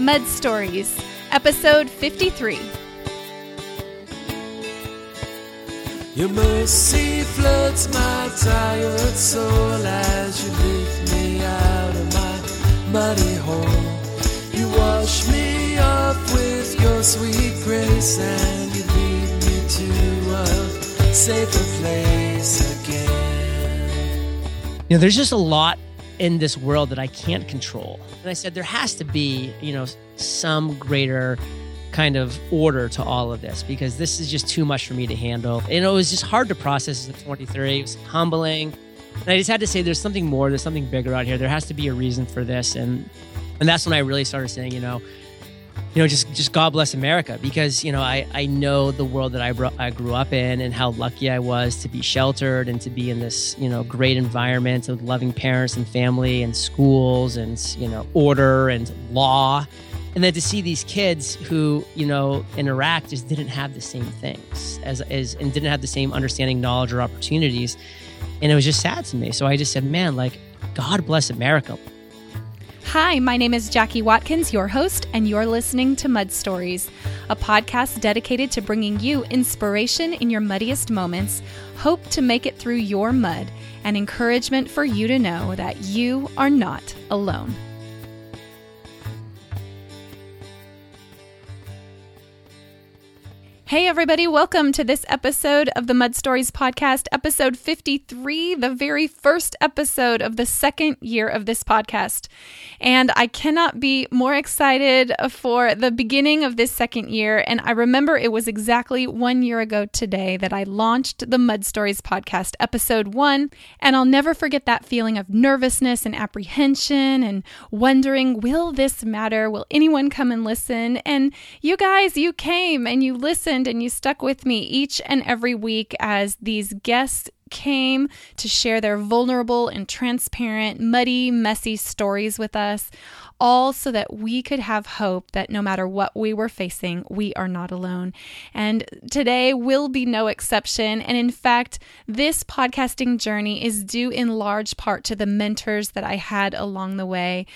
Mud Stories, episode 53. Your mercy floods my tired soul as you lift me out of my muddy hole. You wash me up with your sweet grace and you lead me to a safer place again. You know, there's just a lot in this world that I can't control. And I said, there has to be, you know, some greater kind of order to all of this because this is just too much for me to handle. And it was just hard to process as a 23. It was humbling. And I just had to say, there's something more, there's something bigger out here. There has to be a reason for this. And and that's when I really started saying, you know, you know, just just God bless America because you know I I know the world that I I grew up in and how lucky I was to be sheltered and to be in this you know great environment with loving parents and family and schools and you know order and law, and then to see these kids who you know in Iraq just didn't have the same things as as and didn't have the same understanding, knowledge, or opportunities, and it was just sad to me. So I just said, man, like God bless America. Hi, my name is Jackie Watkins, your host, and you're listening to Mud Stories, a podcast dedicated to bringing you inspiration in your muddiest moments, hope to make it through your mud, and encouragement for you to know that you are not alone. Hey, everybody, welcome to this episode of the Mud Stories Podcast, episode 53, the very first episode of the second year of this podcast. And I cannot be more excited for the beginning of this second year. And I remember it was exactly one year ago today that I launched the Mud Stories Podcast, episode one. And I'll never forget that feeling of nervousness and apprehension and wondering, will this matter? Will anyone come and listen? And you guys, you came and you listened and you stuck with me each and every week as these guests came to share their vulnerable and transparent, muddy, messy stories with us, all so that we could have hope that no matter what we were facing, we are not alone. And today will be no exception. And in fact, this podcasting journey is due in large part to the mentors that I had along the way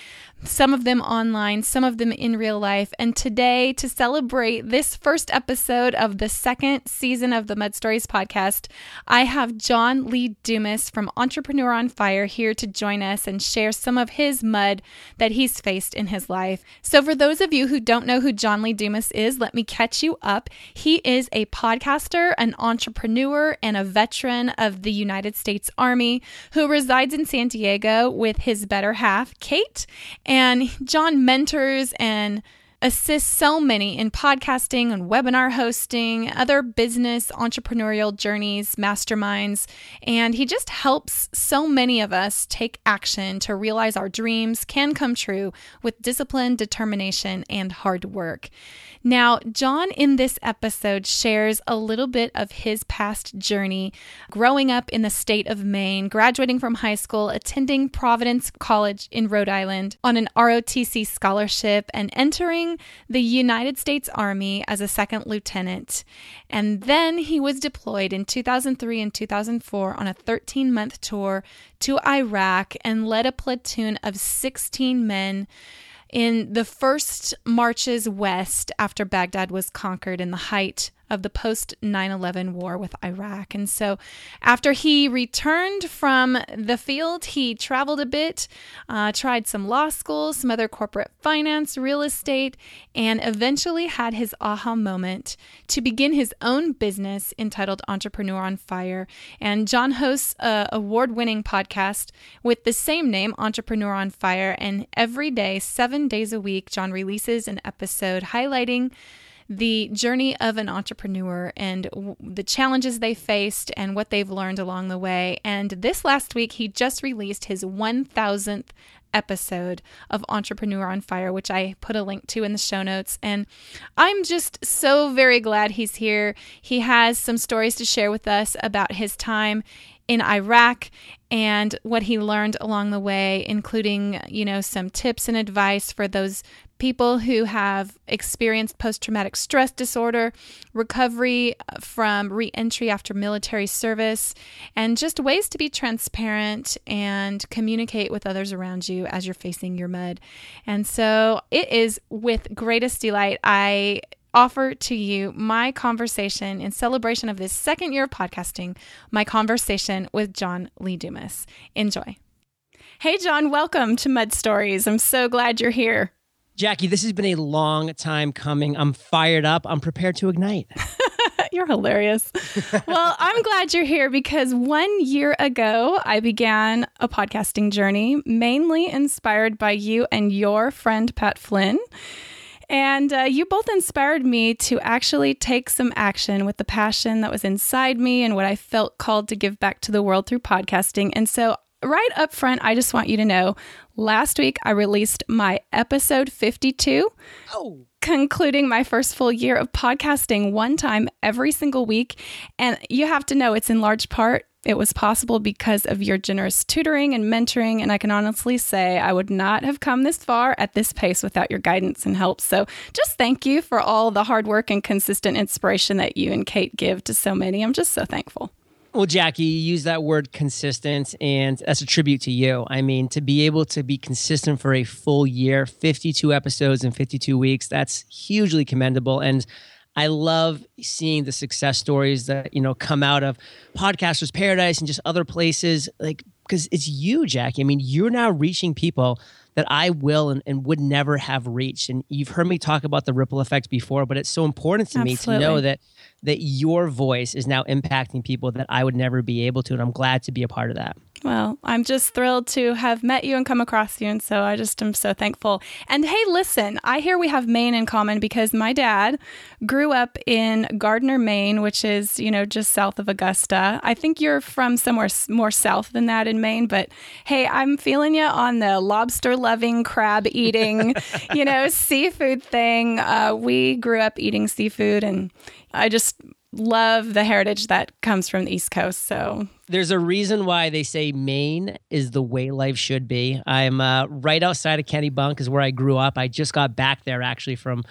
some of them online, some of them in real life. And today, to celebrate this first episode of the second season of the Mud Stories podcast, I have John Lee Dumas from Entrepreneur on Fire here to join us and share some of his mud that he's faced in his life. So, for those of you who don't know who John Lee Dumas is, let me catch you up. He is a podcaster, an entrepreneur, and a veteran of the United States Army who resides in San Diego with his better half, Kate. John mentors and assists so many in podcasting and webinar hosting, other business entrepreneurial journeys, masterminds, and he just helps so many of us take action to realize our dreams can come true with discipline, determination, and hard work. Now, John in this episode shares a little bit of his past journey growing up in the state of Maine, graduating from high school, attending Providence College in Rhode Island on an ROTC scholarship, and entering the United States Army as a second lieutenant. And then he was deployed in 2003 and 2004 on a 13 month tour to Iraq and led a platoon of 16 men in the first marches west after Baghdad was conquered in the height of the post 9 11 war with Iraq. And so, after he returned from the field, he traveled a bit, uh, tried some law school, some other corporate finance, real estate, and eventually had his aha moment to begin his own business entitled Entrepreneur on Fire. And John hosts a award winning podcast with the same name, Entrepreneur on Fire. And every day, seven days a week, John releases an episode highlighting the journey of an entrepreneur and w- the challenges they faced and what they've learned along the way. And this last week, he just released his 1000th episode of Entrepreneur on Fire, which I put a link to in the show notes. And I'm just so very glad he's here. He has some stories to share with us about his time in Iraq and what he learned along the way, including, you know, some tips and advice for those people who have experienced post traumatic stress disorder, recovery uh, from re entry after military service, and just ways to be transparent and communicate with others around you as you're facing your mud. And so it is with greatest delight I offer to you my conversation in celebration of this second year of podcasting, my conversation with John Lee Dumas. Enjoy. Hey, John, welcome to Mud Stories. I'm so glad you're here. Jackie, this has been a long time coming. I'm fired up. I'm prepared to ignite. you're hilarious. well, I'm glad you're here because one year ago, I began a podcasting journey mainly inspired by you and your friend, Pat Flynn. And uh, you both inspired me to actually take some action with the passion that was inside me and what I felt called to give back to the world through podcasting. And so right up front, I just want you to know last week I released my episode 52. Oh. Concluding my first full year of podcasting one time every single week. And you have to know it's in large part it was possible because of your generous tutoring and mentoring. And I can honestly say I would not have come this far at this pace without your guidance and help. So just thank you for all the hard work and consistent inspiration that you and Kate give to so many. I'm just so thankful. Well, Jackie, you use that word consistent, and that's a tribute to you. I mean, to be able to be consistent for a full year, 52 episodes in 52 weeks, that's hugely commendable. And I love seeing the success stories that, you know, come out of Podcasters Paradise and just other places. Like, because it's you, Jackie. I mean, you're now reaching people that I will and, and, would never have reached. And you've heard me talk about the ripple effect before, but it's so important to Absolutely. me to know that that your voice is now impacting people that I would never be able to. And I'm glad to be a part of that. Well, I'm just thrilled to have met you and come across you. And so I just am so thankful. And hey, listen, I hear we have Maine in common because my dad grew up in Gardiner, Maine, which is, you know, just south of Augusta. I think you're from somewhere more south than that in Maine. But hey, I'm feeling you on the lobster loving, crab eating, you know, seafood thing. Uh, we grew up eating seafood and I just love the heritage that comes from the East Coast. So there's a reason why they say Maine is the way life should be. I'm uh, right outside of Kennebunk is where I grew up. I just got back there actually from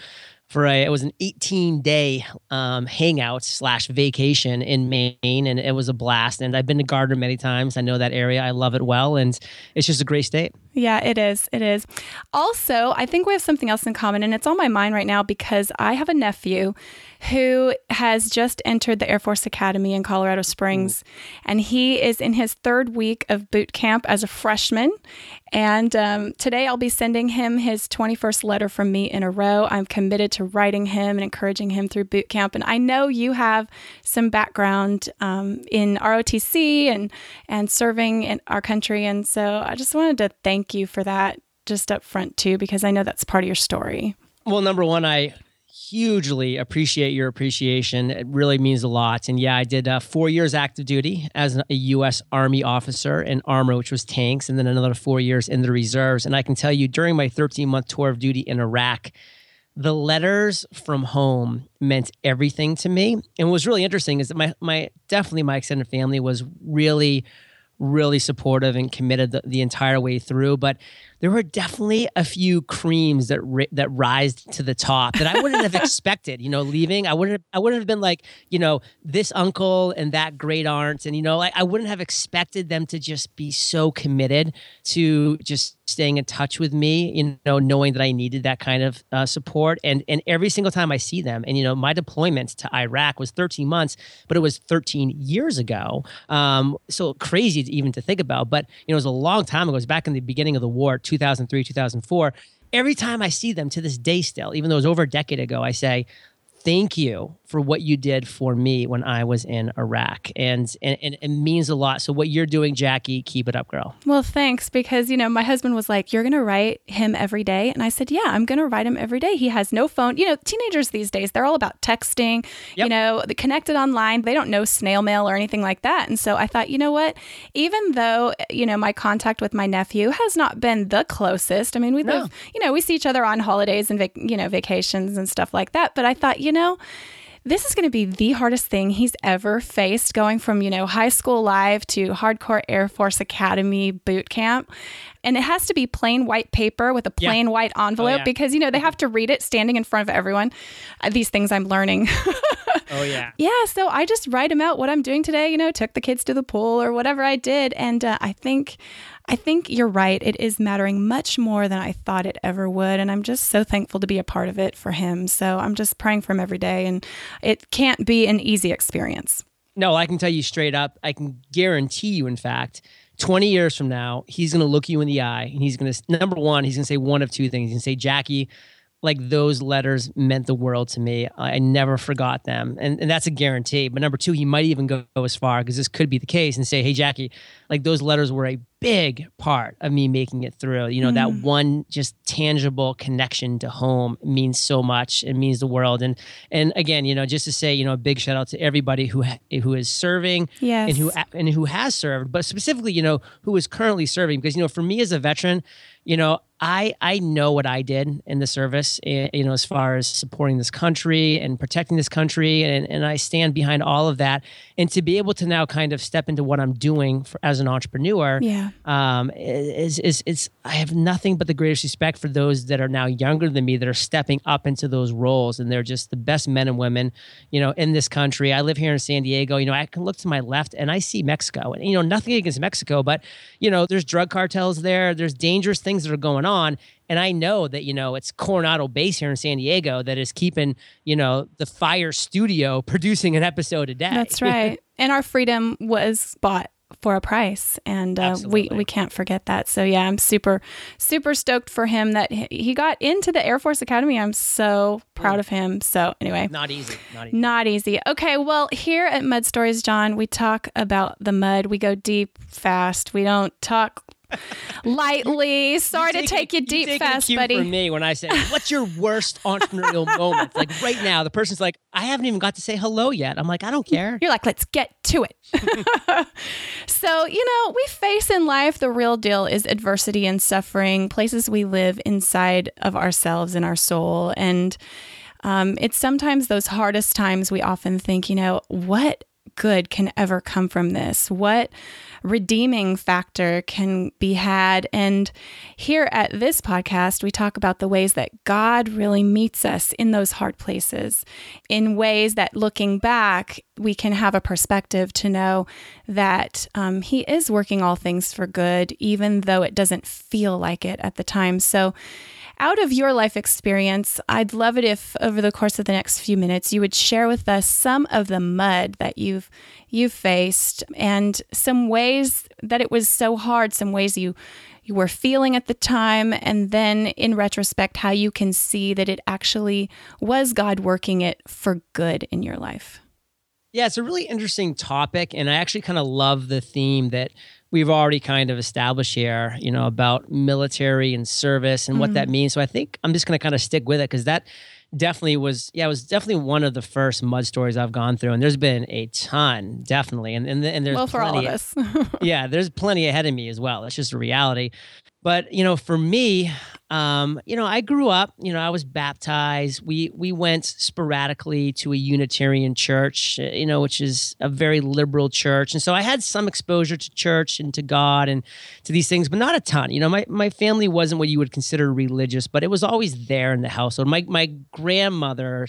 for a it was an 18 day um, hangout slash vacation in Maine, and it was a blast. And I've been to Gardiner many times. I know that area. I love it well, and it's just a great state. Yeah, it is. It is. Also, I think we have something else in common, and it's on my mind right now because I have a nephew who has just entered the Air Force Academy in Colorado Springs. And he is in his third week of boot camp as a freshman. And um, today I'll be sending him his 21st letter from me in a row. I'm committed to writing him and encouraging him through boot camp. And I know you have some background um, in ROTC and, and serving in our country. And so I just wanted to thank you for that just up front, too, because I know that's part of your story. Well, number one, I hugely appreciate your appreciation. It really means a lot. And yeah, I did uh, four years active duty as a U.S. Army officer in armor, which was tanks, and then another four years in the reserves. And I can tell you, during my 13 month tour of duty in Iraq, the letters from home meant everything to me. And what was really interesting is that my my definitely my extended family was really really supportive and committed the, the entire way through. But there were definitely a few creams that ri- that rised to the top that I wouldn't have expected. You know, leaving, I wouldn't have, I wouldn't have been like, you know, this uncle and that great aunt, and you know, like I wouldn't have expected them to just be so committed to just staying in touch with me. You know, knowing that I needed that kind of uh, support, and and every single time I see them, and you know, my deployment to Iraq was 13 months, but it was 13 years ago. Um, so crazy to even to think about, but you know, it was a long time ago. It was back in the beginning of the war. 2003, 2004. Every time I see them to this day still, even though it was over a decade ago, I say, thank you for what you did for me when I was in Iraq. And, and, and it means a lot. So what you're doing, Jackie, keep it up, girl. Well, thanks. Because, you know, my husband was like, you're going to write him every day. And I said, yeah, I'm going to write him every day. He has no phone. You know, teenagers these days, they're all about texting, yep. you know, connected online. They don't know snail mail or anything like that. And so I thought, you know what? Even though, you know, my contact with my nephew has not been the closest. I mean, we no. live, you know, we see each other on holidays and, vac- you know, vacations and stuff like that. But I thought, you know, this is going to be the hardest thing he's ever faced going from, you know, high school live to hardcore Air Force Academy boot camp. And it has to be plain white paper with a Yeah. plain white envelope yeah. because, you know, they have to read it standing in front of everyone. Uh, these things I'm learning. Oh yeah. yeah, so I just write them out what I'm doing today, you know, took the kids to the pool or whatever I did. And uh, I think. I think you're right. It is mattering much more than I thought it ever would. And I'm just so thankful to be a part of it for him. So I'm just praying for him every day. And it can't be an easy experience. No, I can tell you straight up. I can guarantee you, in fact, 20 years from now, he's going to look you in the eye and he's going to, number one, he's going to say one of two things. He's going to say, Jackie, like those letters meant the world to me. I never forgot them. And, and that's a guarantee. But number two, he might even go as far because this could be the case and say, hey, Jackie, like those letters were a big part of me making it through. You know, that mm. one just tangible connection to home means so much. It means the world. And and again, you know, just to say, you know, a big shout out to everybody who ha- who is serving Yes. and who and who has served, but specifically, you know, who is currently serving. Because you know, for me as a veteran, you know, I I know what I did in the service. eh, You know, as far as supporting this country and protecting this country, and and I stand behind all of that. And to be able to now kind of step into what I'm doing for, as an entrepreneur, Yeah. um, is is is I have nothing but the greatest respect for those that are now younger than me that are stepping up into those roles, and they're just the best men and women, you know, in this country. I live here in San Diego. You know, I can look to my left and I see Mexico, and you know, nothing against Mexico, but you know, there's drug cartels there. There's dangerous things that are going on. And I know that, you know, it's Coronado base here in San Diego that is keeping, you know, the Fire Studio producing an episode a day. That's right. and our freedom was bought for a price and uh, we, we can't forget that so yeah i'm super super stoked for him that he- he got into the air force academy i'm so proud of him so anyway Not easy. Not easy. not easy. Okay, well, here at Mud Stories, John, we talk about the mud. We go deep, fast. We don't talk lightly. Sorry to take it- you deep, fast, cue buddy. From me, when I say, "What's your worst entrepreneurial moment?" Like right now, the person's like, "I haven't even got to say hello yet." I'm like, "I don't care." You're like, let's get to it. so, you know, we face in life the real deal is adversity and suffering, places we live inside of ourselves and our soul. And um, it's sometimes those hardest times we often think, you know, what good can ever come from this? What redeeming factor can be had? And here at this podcast, we talk about the ways that God really meets us in those hard places, in ways that looking back, we can have a perspective to know that um, He is working all things for good, even though it doesn't feel like it at the time. So, out of your life experience, I'd love it if over the course of the next few minutes you would share with us some of the mud that you've you've faced and some ways that it was so hard, some ways you you were feeling at the time and then in retrospect how you can see that it actually was God working it for good in your life. Yeah, it's a really interesting topic, and I actually kind of love the theme that we've already kind of established here. You know about military and service and what mm-hmm. that means. So I think I'm just going to kind of stick with it because that definitely was yeah it was definitely one of the first mud stories I've gone through, and there's been a ton definitely, and and, and there's well, for all of us. yeah, there's plenty ahead of me as well. That's just a reality. But you know, for me, um, you know, I grew up. You know, I was baptized. We we went sporadically to a Unitarian church. uh, You know, which is a very liberal church, and so I had some exposure to church and to God and to these things, but not a ton. You know, my my family wasn't what you would consider religious, but it was always there in the household. My my grandmother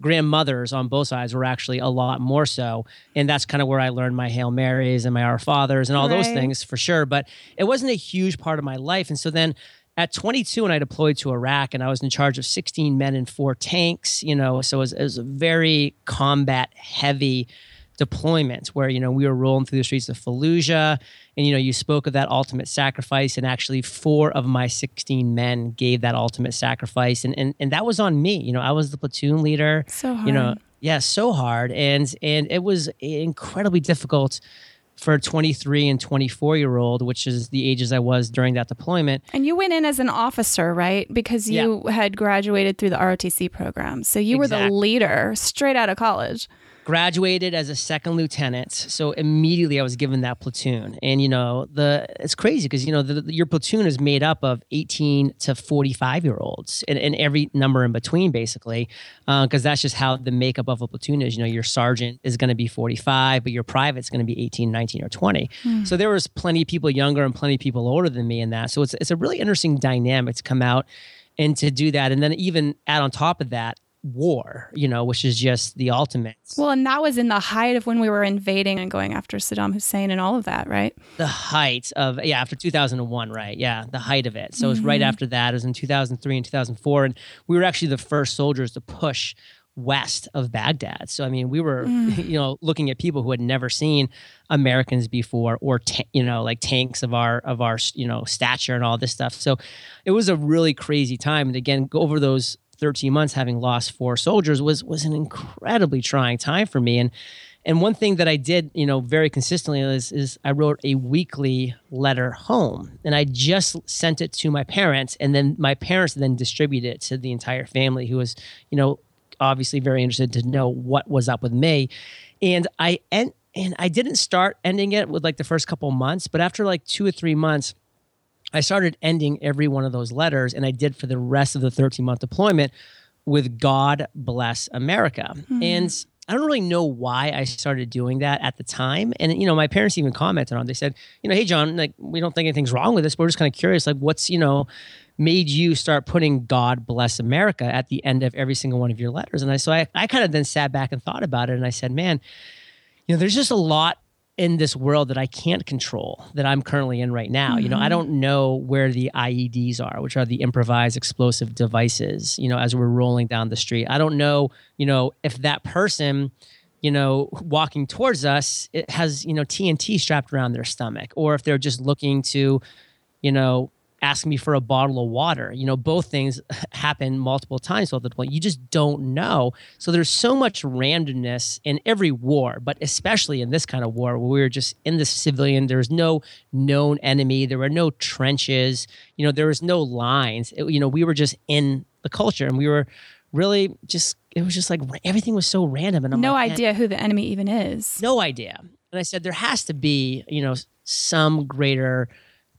grandmothers on both sides were actually a lot more so. And that's kind of where i learned my hail marys and my our fathers and all those things for sure. But it wasn't a huge part of my life. And so then at 22 when i deployed to iraq and i was in charge of 16 men and four tanks you know so it was, it was a very combat heavy deployment where you know we were rolling through the streets of fallujah and you know you spoke of that ultimate sacrifice and actually four of my 16 men gave that ultimate sacrifice and and, and that was on me you know i was the platoon leader so hard. you know yeah so hard and and it was incredibly difficult for a 23 and 24 year old which is the ages i was during that deployment And you went in as an officer, right? Because you had graduated through the ROTC program. So you were the leader straight out of college. Graduated as a second lieutenant so immediately i was given that platoon. And you know the it's crazy because you know the, your platoon is made up of 18 to 45 year olds and, and every number in between basically because uh, that's just how the makeup of a platoon is. You know your sergeant is going to be 45 but your private's going to be 18 19 or 20 mm. so there was plenty of people younger and plenty of people older than me in that. So it's, it's a really interesting dynamic to come out and to do that and then even add on top of that war, you know, which is just the ultimate. Well, and that was in the height of when we were invading and going after Saddam Hussein and all of that, right? The height of, yeah, after 2001, right? Yeah, the height of it. So mm-hmm. it was right mm-hmm. after that. It was in 2003 and 2004. And we were actually the first soldiers to push west of Baghdad. So I mean, we were mm. you know looking at people who had never seen Americans before or ta- you know like tanks of our of our you know stature and all this stuff. So it was a really crazy time and again go over those 13 months having lost four soldiers was was an incredibly trying time for me. And and one thing that I did, you know, very consistently is, is I wrote a weekly letter home, and I just sent it to my parents, and then my parents then distributed it to the entire family, who was, you know, obviously very interested to know what was up with me, and I and and I didn't start ending it with like the first couple months, but after like two or three months, I started ending every one of those letters, and I did for the rest of the 13 month deployment with God bless America. Mm-hmm. And I don't really know why I started doing that at the time. And you know, my parents even commented on. It. They said, you know, hey John, like we don't think anything's wrong with this, but we're just kind of curious, like what's you know made you start putting God bless America at the end of every single one of your letters. And I so I, I kind of then sat back and thought about it, and I said, man, you know, there's just a lot in this world that I can't control that I'm currently in right now. Mm-hmm. You know, I mm-hmm. don't know where the IEDs are, which are the improvised explosive devices, you know, as we're rolling down the street. I don't know, you know, if that person, you know, walking towards us it has, you know, TNT strapped around their stomach or if they're just looking to, you know, ask me for a bottle of water. You know, both things happen multiple times so at the point. You just don't know. So there's so much randomness in every war, but especially in this kind of war where we were just in the civilian. There was no known enemy. There were no trenches. You know, there was no lines. It, you know, we were just in the culture and we were really just it was just like everything was so random and I'm no like, idea who the enemy even is. No idea. And I said there has to be, you know, some greater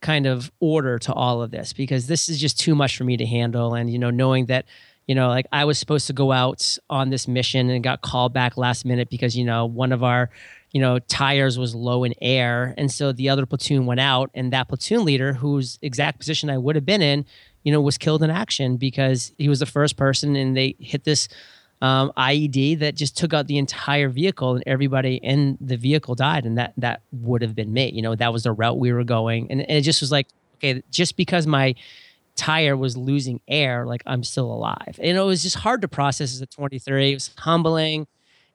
kind of order to all of this because this is just too much for me to handle. And, you know, knowing that, you know, like I was supposed to go out on this mission and got called back last minute because, you know, one of our, you know, tires was low in air. And so the other platoon went out, and that platoon leader, whose exact position I would have been in, you know, was killed in action because he was the first person and they hit this um, IED that just took out the entire vehicle and everybody in the vehicle died. And that that would have been me. You know, that was the route we were going. And, and it just was like, okay, just because my tire was losing air, like I'm still alive. And it was just hard to process as a 23. It was humbling.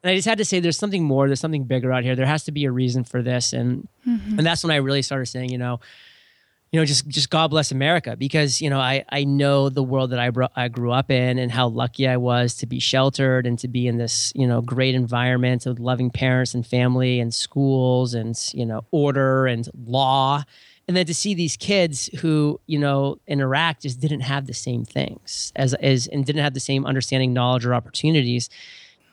And I just had to say, there's something more. There's something bigger out here. There has to be a reason for this. And mm-hmm. and that's when I really started saying, you know, you know, just just God bless America because you know I I know the world that I bro- I grew up in and how lucky I was to be sheltered and to be in this you know great environment of loving parents and family and schools and you know order and law. And then to see these kids who you know in Iraq just didn't have the same things as as and didn't have the same understanding knowledge or opportunities.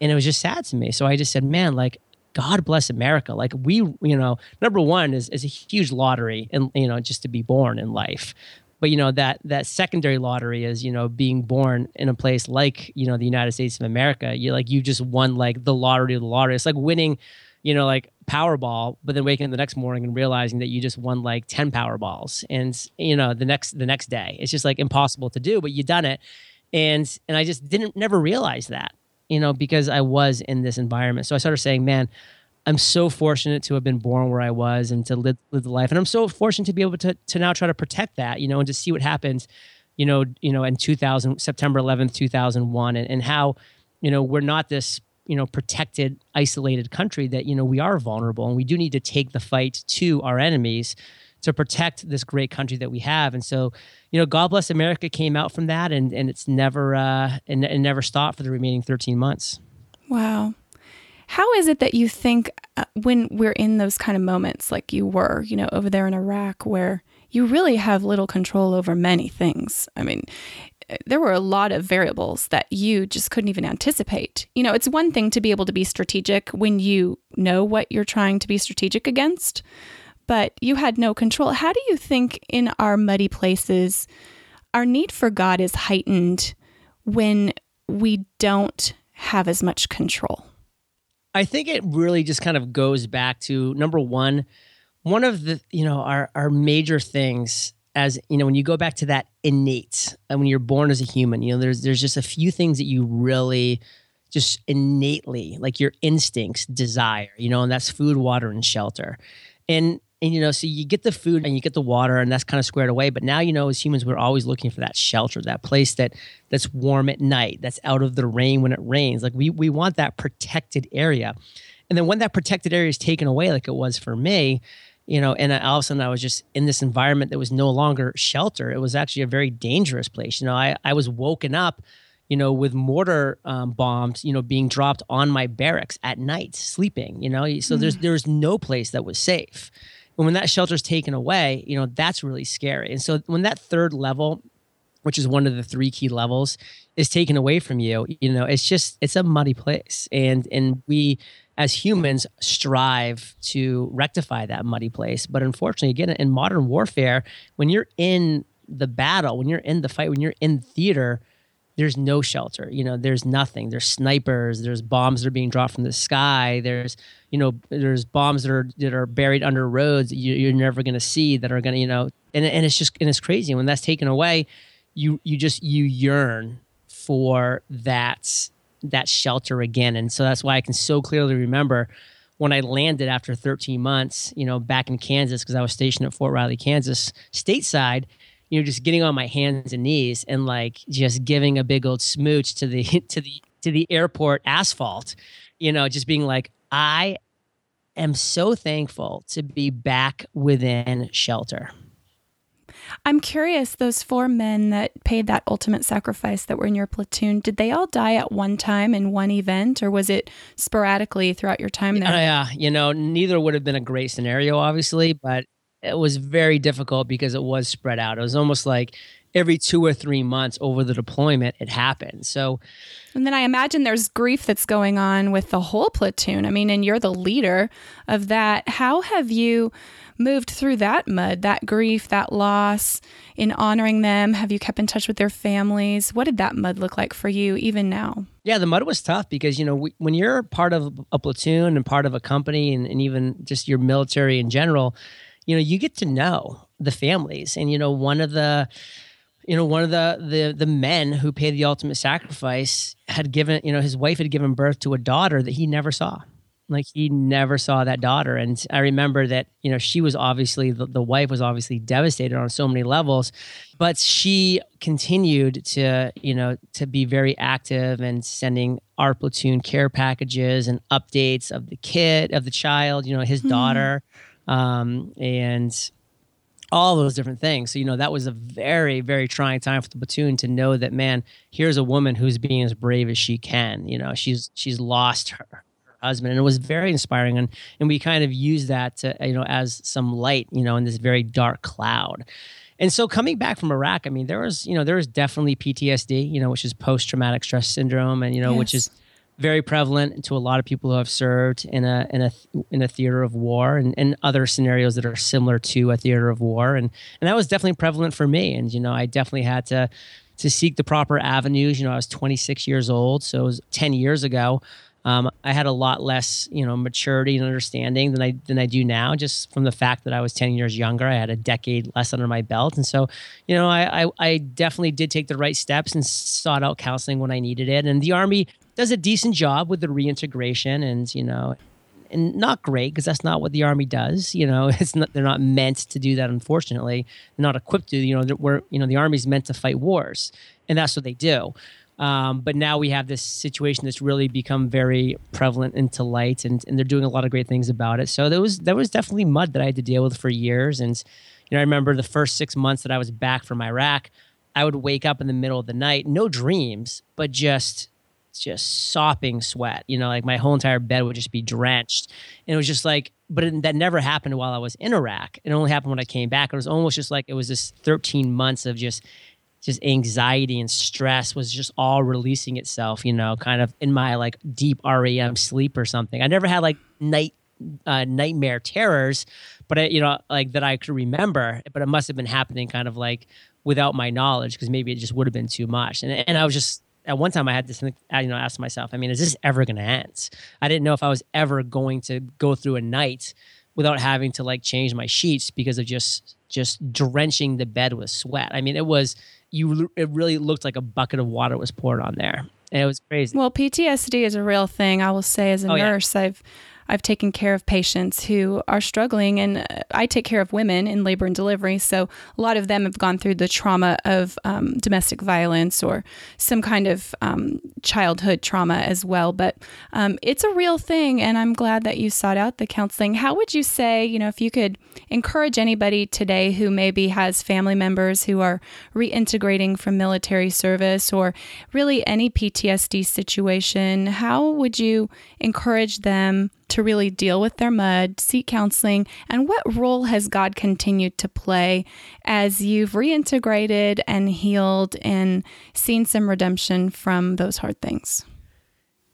And it was just sad to me. So I just said man like God bless America. Like we, you know, number one is, is a huge lottery and, you know, just to be born in life. But, you know, that, that secondary lottery is, you know, being born in a place like, you know, the United States of America. You like, you just won like the lottery of the lottery. It's like winning, you know, like Powerball, but then waking up the next morning and realizing that you just won like 10 Powerballs. And, you know, the next, the next day, it's just like impossible to do, but you done it. And, and I just didn't never realize that you know, because I was in this environment. So I started saying, man, I'm so fortunate to have been born where I was and to live, live the life. And I'm so fortunate to be able to, to now try to protect that, you know, and to see what happens, you know, you know, in 2000, September 11th, 2001, and, and how, you know, we're not this, you know, protected, isolated country that, you know, we are vulnerable and we do need to take the fight to our enemies to protect this great country that we have. And so, you know, God bless America came out from that, and and it's never uh, and, never stopped for the remaining 13 months. Wow. How is it that you think uh, when we're in those kind of moments, like you were, you know, over there in Iraq, where you really have little control over many things? I mean, there were a lot of variables that you just couldn't even anticipate. You know, it's one thing to be able to be strategic when you know what you're trying to be strategic against, but you had no control. How do you think in our muddy places, our need for God is heightened when we don't have as much control? I think it really just kind of goes back to number one, one of the, you know, our, our major things as you know when you go back to that innate and when you're born as a human you know there's there's just a few things that you really just innately like your instincts desire you know and that's food water and shelter and and you know so you get the food and you get the water and that's kind of squared away but now you know as humans we're always looking for that shelter that place that that's warm at night that's out of the rain when it rains like we we want that protected area and then when that protected area is taken away like it was for me you know, and all of a sudden I was just in this environment that was no longer shelter. It was actually a very dangerous place. You know, I, I was woken up, you know, with mortar um, bombs, you know, being dropped on my barracks at night, sleeping, you know, so mm. there's, there's no place that was safe. And when that shelter is taken away, you know, that's really scary. And so when that third level, which is one of the three key levels, is taken away from you, you know, it's just, it's a muddy place. And, and we, as humans strive to rectify that muddy place. But unfortunately, again, in modern warfare, when you're in the battle, when you're in the fight, when you're in theater, there's no shelter. You know, there's nothing. There's snipers. There's bombs that are being dropped from the sky. There's, you know, there's bombs that are that are buried under roads that you, are never going to see that are going to, you know, and and it's just and it's crazy. When that's taken away, you you just you yearn for that that shelter again. And so that's why I can so clearly remember when I landed after 13 months, you know, back in Kansas, because I was stationed at Fort Riley, Kansas, stateside, you know, just getting on my hands and knees and like just giving a big old smooch to the to the to the airport asphalt, you know, just being like, I am so thankful to be back within shelter. I'm curious, those four men that paid that ultimate sacrifice that were in your platoon, did they all die at one time in one event, or was it sporadically throughout your time there? Yeah, uh, you know, neither would have been a great scenario, obviously, but it was very difficult because it was spread out. It was almost like every two or three months over the deployment, it happened. So, and then I imagine there's grief that's going on with the whole platoon. I mean, and you're the leader of that. How have you? moved through that mud, that grief, that loss, in honoring them? Have you kept in touch with their families? What did that mud look like for you even now? Yeah, the mud was tough because, you know, we, when you're part of a platoon and part of a company and, and even just your military in general, you know, you get to know the families. And, you know, one of the, you know, one of the the the men who paid the ultimate sacrifice had given, you know, his wife had given birth to a daughter that he never saw like he never saw that daughter and i remember that you know she was obviously the, the wife was obviously devastated on so many levels but she continued to you know to be very active and sending our platoon care packages and updates of the kid of the child you know his mm-hmm. daughter um, and all those different things. So, you know, that was a very, very trying time for the platoon to know that, man, here's a woman who's being as brave as she can. You know, she's she's lost her husband and it was very inspiring and and we kind of used that to you know as some light you know in this very dark cloud and so coming back from iraq i mean there was you know there was definitely ptsd you know which is post-traumatic stress syndrome and you know yes. which is very prevalent to a lot of people who have served in a in a in a theater of war and, and other scenarios that are similar to a theater of war. And and that was definitely prevalent for me. And you know I definitely had to to seek the proper avenues. You know I was 26 years old so it was 10 years ago. Um, I had a lot less, you know, maturity and understanding than I than I do now, just from the fact that I was ten years younger. I had a decade less under my belt, and so, you know, I I, I definitely did take the right steps and sought out counseling when I needed it. And the Army does a decent job with the reintegration, and you know, and not great because that's not what the army does. You know, it's not they're not meant to do that. Unfortunately, they're not equipped to. You know, we're you know the army's meant to fight wars, and that's what they do. Um, but now we have this situation that's really become very prevalent into light, and, and they're doing a lot of great things about it. So there was there was definitely mud that I had to deal with for years. And you know, I remember the first six months that I was back from Iraq, I would wake up in the middle of the night, no dreams, but just just sopping sweat. You know, like my whole entire bed would just be drenched, and it was just like. But it, that never happened while I was in Iraq. It only happened when I came back. It was almost just like it was this 13 months of just just anxiety and stress was just all releasing itself, you know, kind of in my like deep REM sleep or something. I never had like night uh, nightmare terrors, but it, you know, like that I could remember, but it must have been happening kind of like without my knowledge because maybe it just would have been too much. And and I was just at one time I had to think, you know, ask myself, I mean, is this ever going to end? I didn't know if I was ever going to go through a night without having to like change my sheets because of just just drenching the bed with sweat. I mean, it was you it really looked like a bucket of water was poured on there. And it was crazy. Well, PTSD is a real thing. I will say as a Oh, yeah. nurse, I've I've taken care of patients who are struggling, and uh, I take care of women in labor and delivery. So a lot of them have gone through the trauma of um, domestic violence or some kind of um, childhood trauma as well. But um, it's a real thing, and I'm glad that you sought out the counseling. How would you say, you know, if you could encourage anybody today who maybe has family members who are reintegrating from military service or really any PTSD situation, how would you encourage them to really deal with their mud, seek counseling, and what role has God continued to play as you've reintegrated and healed and seen some redemption from those hard things?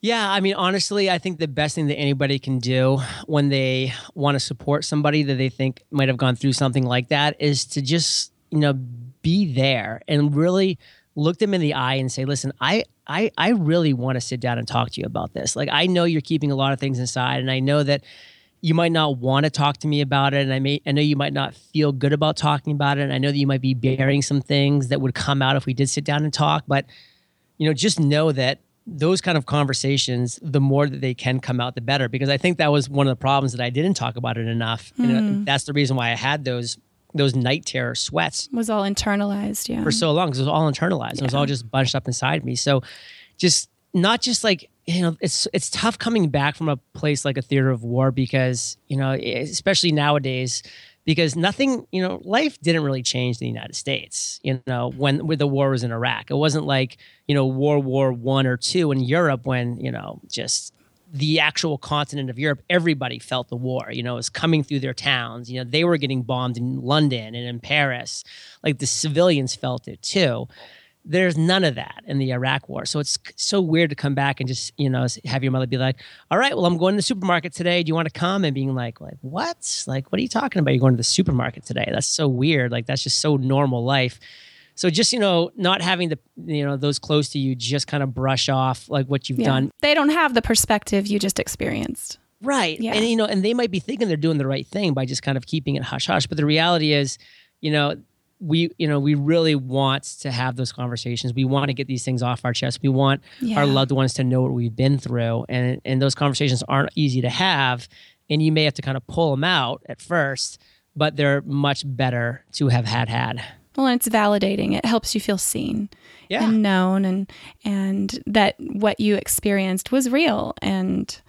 Yeah, I mean, honestly, I think the best thing that anybody can do when they want to support somebody that they think might have gone through something like that is to just, you know, be there and really look them in the eye and say, listen, I I I really want to sit down and talk to you about this. Like I know you're keeping a lot of things inside and I know that you might not want to talk to me about it and I may I know you might not feel good about talking about it and I know that you might be bearing some things that would come out if we did sit down and talk, but you know, just know that those kind of conversations, the more that they can come out, the better. Because I think that was one of the problems that I didn't talk about it enough. You uh, know, hmm. that's the reason why I had those those night terror sweats Was all internalized, yeah. for so long because it was all internalized. It was all just bunched up inside me. So just not just like you know it's it's tough coming back from a place like a theater of war because you know especially nowadays because nothing you know life didn't really change in the united states you know when when the war was in iraq it wasn't like you know world war one or two in europe when you know just the actual continent of Europe, everybody felt the war. You know, it was coming through their towns. You know, they were getting bombed in London and in Paris. Like the civilians felt it too. There's none of that in the Iraq war. So it's so weird to come back and just, you know, have your mother be like, all right, well, I'm going to the supermarket today. Do you want to come? And being like, like, what? Like, what are you talking about? You're going to the supermarket today. That's so weird. Like, that's just so normal life. So just, you know, not having the, you know, those close to you just kind of brush off like what you've Yeah. done They don't have the perspective you just experienced. Right. Yeah. And you know, and they might be thinking they're doing the right thing by just kind of keeping it hush hush. But the reality is, you know, we you know, we really want to have those conversations. We want to get these things off our chest. We want Yeah. our loved ones to know what we've been through. And and those conversations aren't easy to have. And you may have to kind of pull them out at first, but they're much better to have had had. Well, and it's validating. It helps you feel seen Yeah. and known and and that what you experienced was real and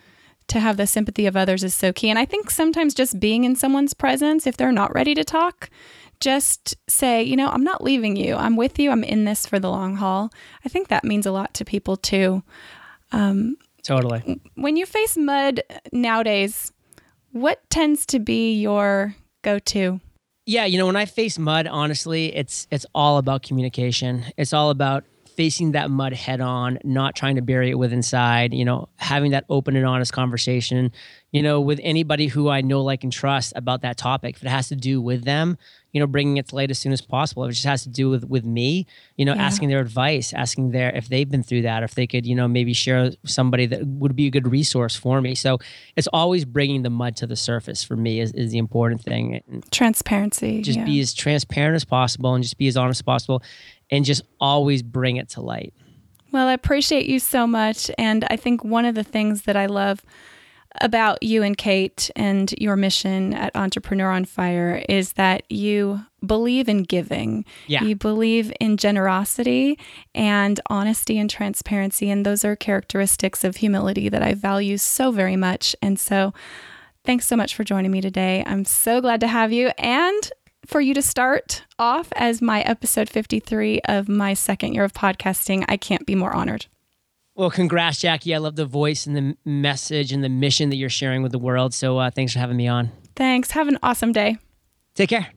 to have the sympathy of others is so key. And I think sometimes just being in someone's presence if they're not ready to talk, just say, you know, I'm not leaving you. I'm with you. I'm in this for the long haul. I think that means a lot to people too. Um, Totally. When you face mud nowadays, what tends to be your go-to? Yeah, you know, when I face mud, honestly, it's it's all about communication. It's all about facing that mud head on, not trying to bury it with inside, you know, having that open and honest conversation, you know, with anybody who I know, like, and trust about that topic. If it has to do with them, you know, bringing it to light as soon as possible. If it just has to do with with me, you know, Yeah. asking their advice, asking their if they've been through that, if they could, you know, maybe share somebody that would be a good resource for me. So it's always bringing the mud to the surface for me is, is the important thing. And Transparency. just yeah. be as transparent as possible and just be as honest as possible and just always bring it to light. Well, I appreciate you so much. And I think one of the things that I love about you and Kate and your mission at Entrepreneur on Fire is that you believe in giving. Yeah. You believe in generosity and honesty and transparency. And those are characteristics of humility that I value so very much. And so thanks so much for joining me today. I'm so glad to have you and for you to start off as my episode 53 of my second year of podcasting. I can't be more honored. Well, congrats, Jackie. I love the voice and the message and the mission that you're sharing with the world. So uh, thanks for having me on. Thanks. Have an awesome day. Take care.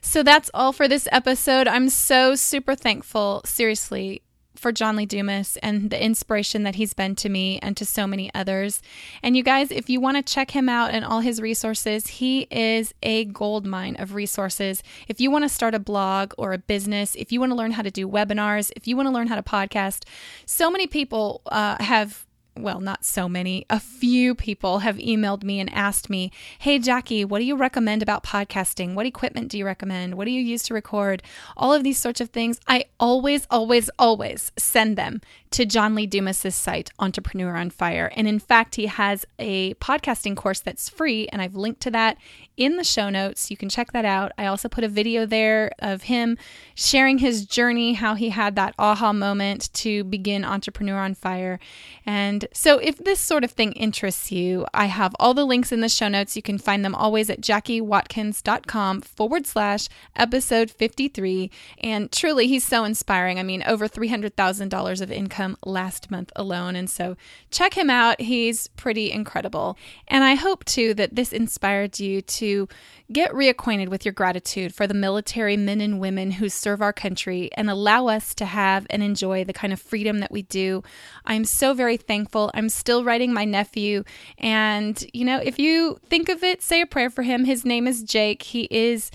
So that's all for this episode. I'm so super thankful, seriously, for John Lee Dumas and the inspiration that he's been to me and to so many others. And you guys, if you want to check him out and all his resources, he is a gold mine of resources. If you want to start a blog or a business, if you want to learn how to do webinars, if you want to learn how to podcast, so many people uh, have well, not so many, a few people have emailed me and asked me, Hey, Jackie, what do you recommend about podcasting? What equipment do you recommend? What do you use to record? All of these sorts of things. I always, always, always send them to John Lee Dumas's site, Entrepreneur on Fire. And in fact, he has a podcasting course that's free, and I've linked to that in the show notes. You can check that out. I also put a video there of him sharing his journey, how he had that aha moment to begin Entrepreneur on Fire. And so, if this sort of thing interests you, I have all the links in the show notes. You can find them always at jackiewatkins.com forward slash episode 53. And truly, he's so inspiring. I mean, over $300,000 of income last month alone. And so, check him out. He's pretty incredible. And I hope too that this inspired you to get reacquainted with your gratitude for the military men and women who serve our country and allow us to have and enjoy the kind of freedom that we do. I'm so very thankful. I'm still writing my nephew. And, you know, if you think of it, say a prayer for him. His name is Jake. He is,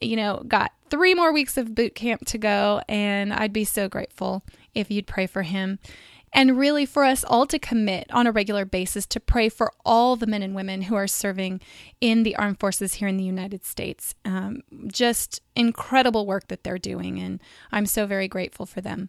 you know, got three more weeks of boot camp to go. And I'd be so grateful if you'd pray for him and really for us all to commit on a regular basis to pray for all the men and women who are serving in the armed forces here in the United States. Um, just incredible work that they're doing, and I'm so very grateful for them.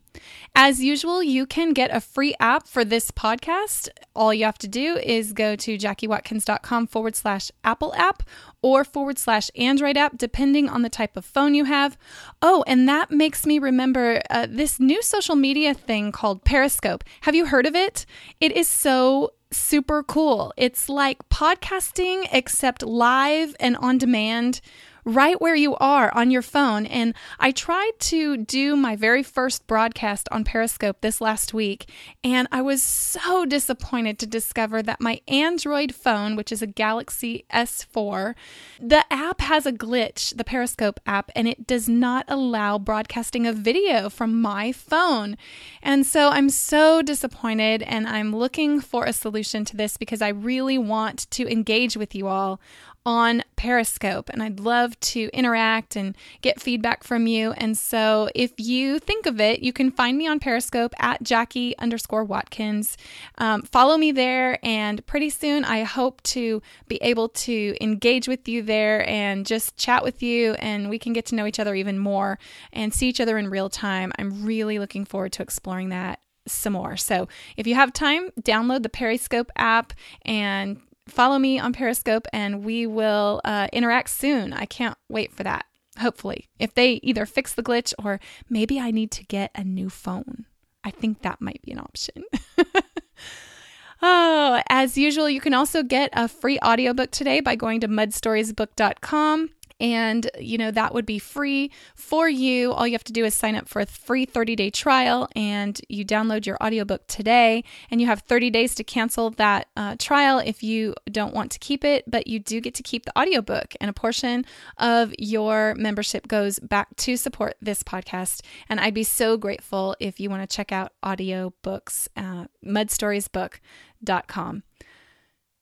As usual, you can get a free app for this podcast. All you have to do is go to jackiewatkins.com forward slash Apple app or forward slash Android app, depending on the type of phone you have. Oh, and that makes me remember uh, this new social media thing called Periscope. Have you heard of it? It is so super cool. It's like podcasting, except live and on demand right where you are on your phone. And I tried to do my very first broadcast on Periscope this last week, and I was so disappointed to discover that my Android phone, which is a Galaxy S4, the app has a glitch, the Periscope app, and it does not allow broadcasting of video from my phone. And so I'm so disappointed, and I'm looking for a solution to this because I really want to engage with you all on Periscope, and I'd love to interact and get feedback from you. And so, if you think of it, you can find me on Periscope at Jackie underscore Watkins. Um, follow me there, and pretty soon I hope to be able to engage with you there and just chat with you, and we can get to know each other even more and see each other in real time. I'm really looking forward to exploring that some more. So if you have time, download the Periscope app and follow me on Periscope and we will uh, interact soon. I can't wait for that. Hopefully, if they either fix the glitch or maybe I need to get a new phone. I think that might be an option. oh, as usual, you can also get a free audiobook today by going to mudstoriesbook.com and you know that would be free for you. All you have to do is sign up for a free 30-day trial and you download your audiobook today and you have 30 days to cancel that uh, trial if you don't want to keep it but you do get to keep the audiobook and a portion of your membership goes back to support this podcast and i'd be so grateful if you want to check out audiobooks uh, mudstoriesbook.com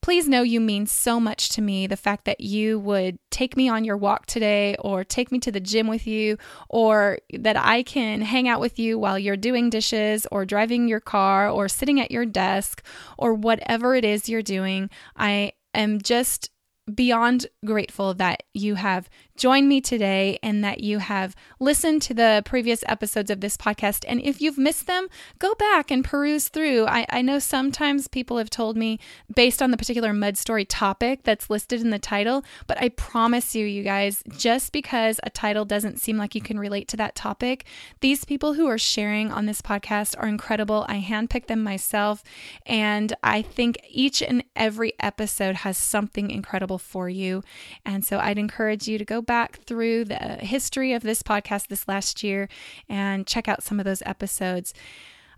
Please know you mean so much to me. The fact that you would take me on your walk today, or take me to the gym with you, or that I can hang out with you while you're doing dishes, or driving your car, or sitting at your desk, or whatever it is you're doing. I am just beyond grateful that you have joined me today and that you have listened to the previous episodes of this podcast. And if you've missed them, go back and peruse through. I, I know sometimes people have told me based on the particular mud story topic that's listed in the title, but I promise you, you guys, just because a title doesn't seem like you can relate to that topic, these people who are sharing on this podcast are incredible. I handpicked them myself, and I think each and every episode has something incredible for you. And so I'd encourage you to go back through the uh, history of this podcast this last year and check out some of those episodes.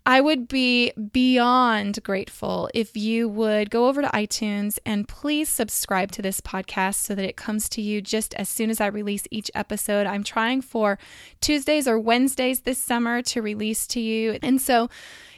I would be beyond grateful if you would go over to iTunes and please subscribe to this podcast so that it comes to you just as soon as I release each episode. I'm trying for Tuesdays or Wednesdays this summer to release to you. And so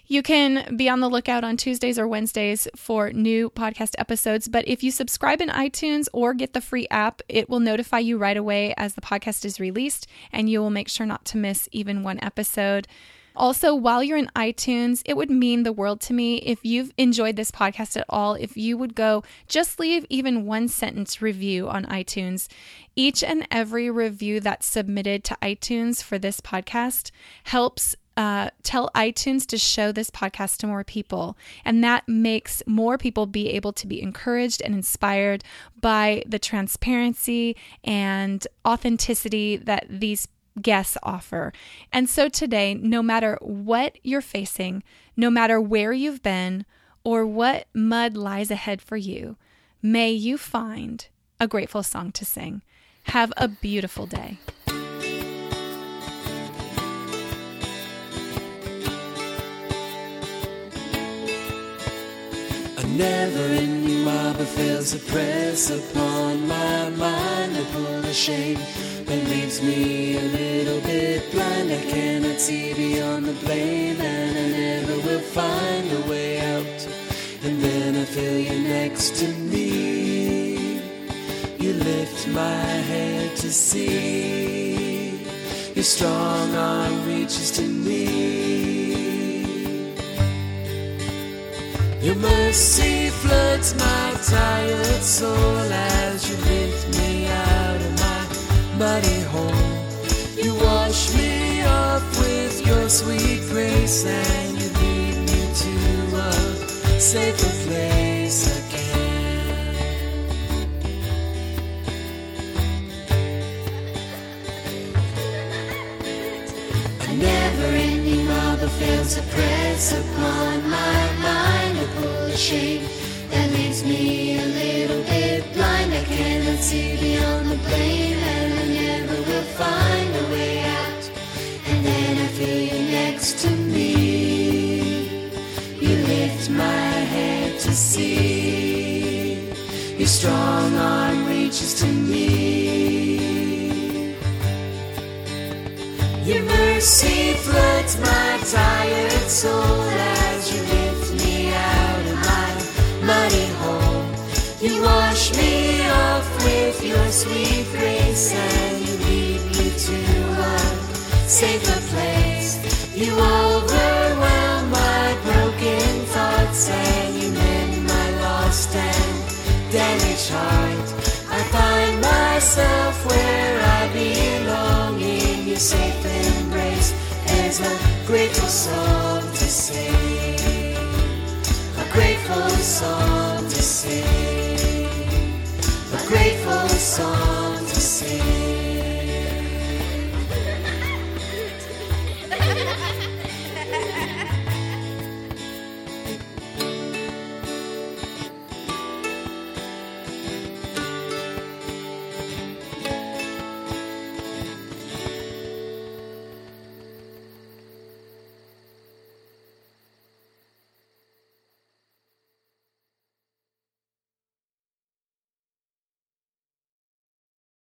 you can be on the lookout on Tuesdays or Wednesdays for new podcast episodes. But if you subscribe in iTunes or get the free app, it will notify you right away as the podcast is released, and you will make sure not to miss even one episode. Also, while you're in iTunes, it would mean the world to me if you've enjoyed this podcast at all, if you would go just leave even one sentence review on iTunes. Each and every review that's submitted to iTunes for this podcast helps uh, tell iTunes to show this podcast to more people. And that makes more people be able to be encouraged and inspired by the transparency and authenticity that these guests offer. And so today, no matter what you're facing, no matter where you've been, or what mud lies ahead for you, may you find a grateful song to sing. Have a beautiful day. A never-ending marble fails to press upon my mind. I pull the shame that leaves me a little bit blind. I cannot see beyond the blame, and I never will find a way out. And then I feel you next to me. You lift my head to see. Your strong arm reaches to me. Your mercy floods my tired soul as you lift me out of my muddy hole. You wash me off with your sweet grace and you lead me to a safer place again. A never-ending marble fails to press upon my mind. A shame that leaves me a little bit blind. I cannot see beyond the blame, and I never will find a way out. And then I feel you next to me. You lift my head to see. Your strong arm reaches to me. Your mercy safer place. You overwhelm my broken thoughts and you mend my lost and damaged heart. I find myself where I belong in your safe embrace. There's a grateful song to sing, a grateful song to sing.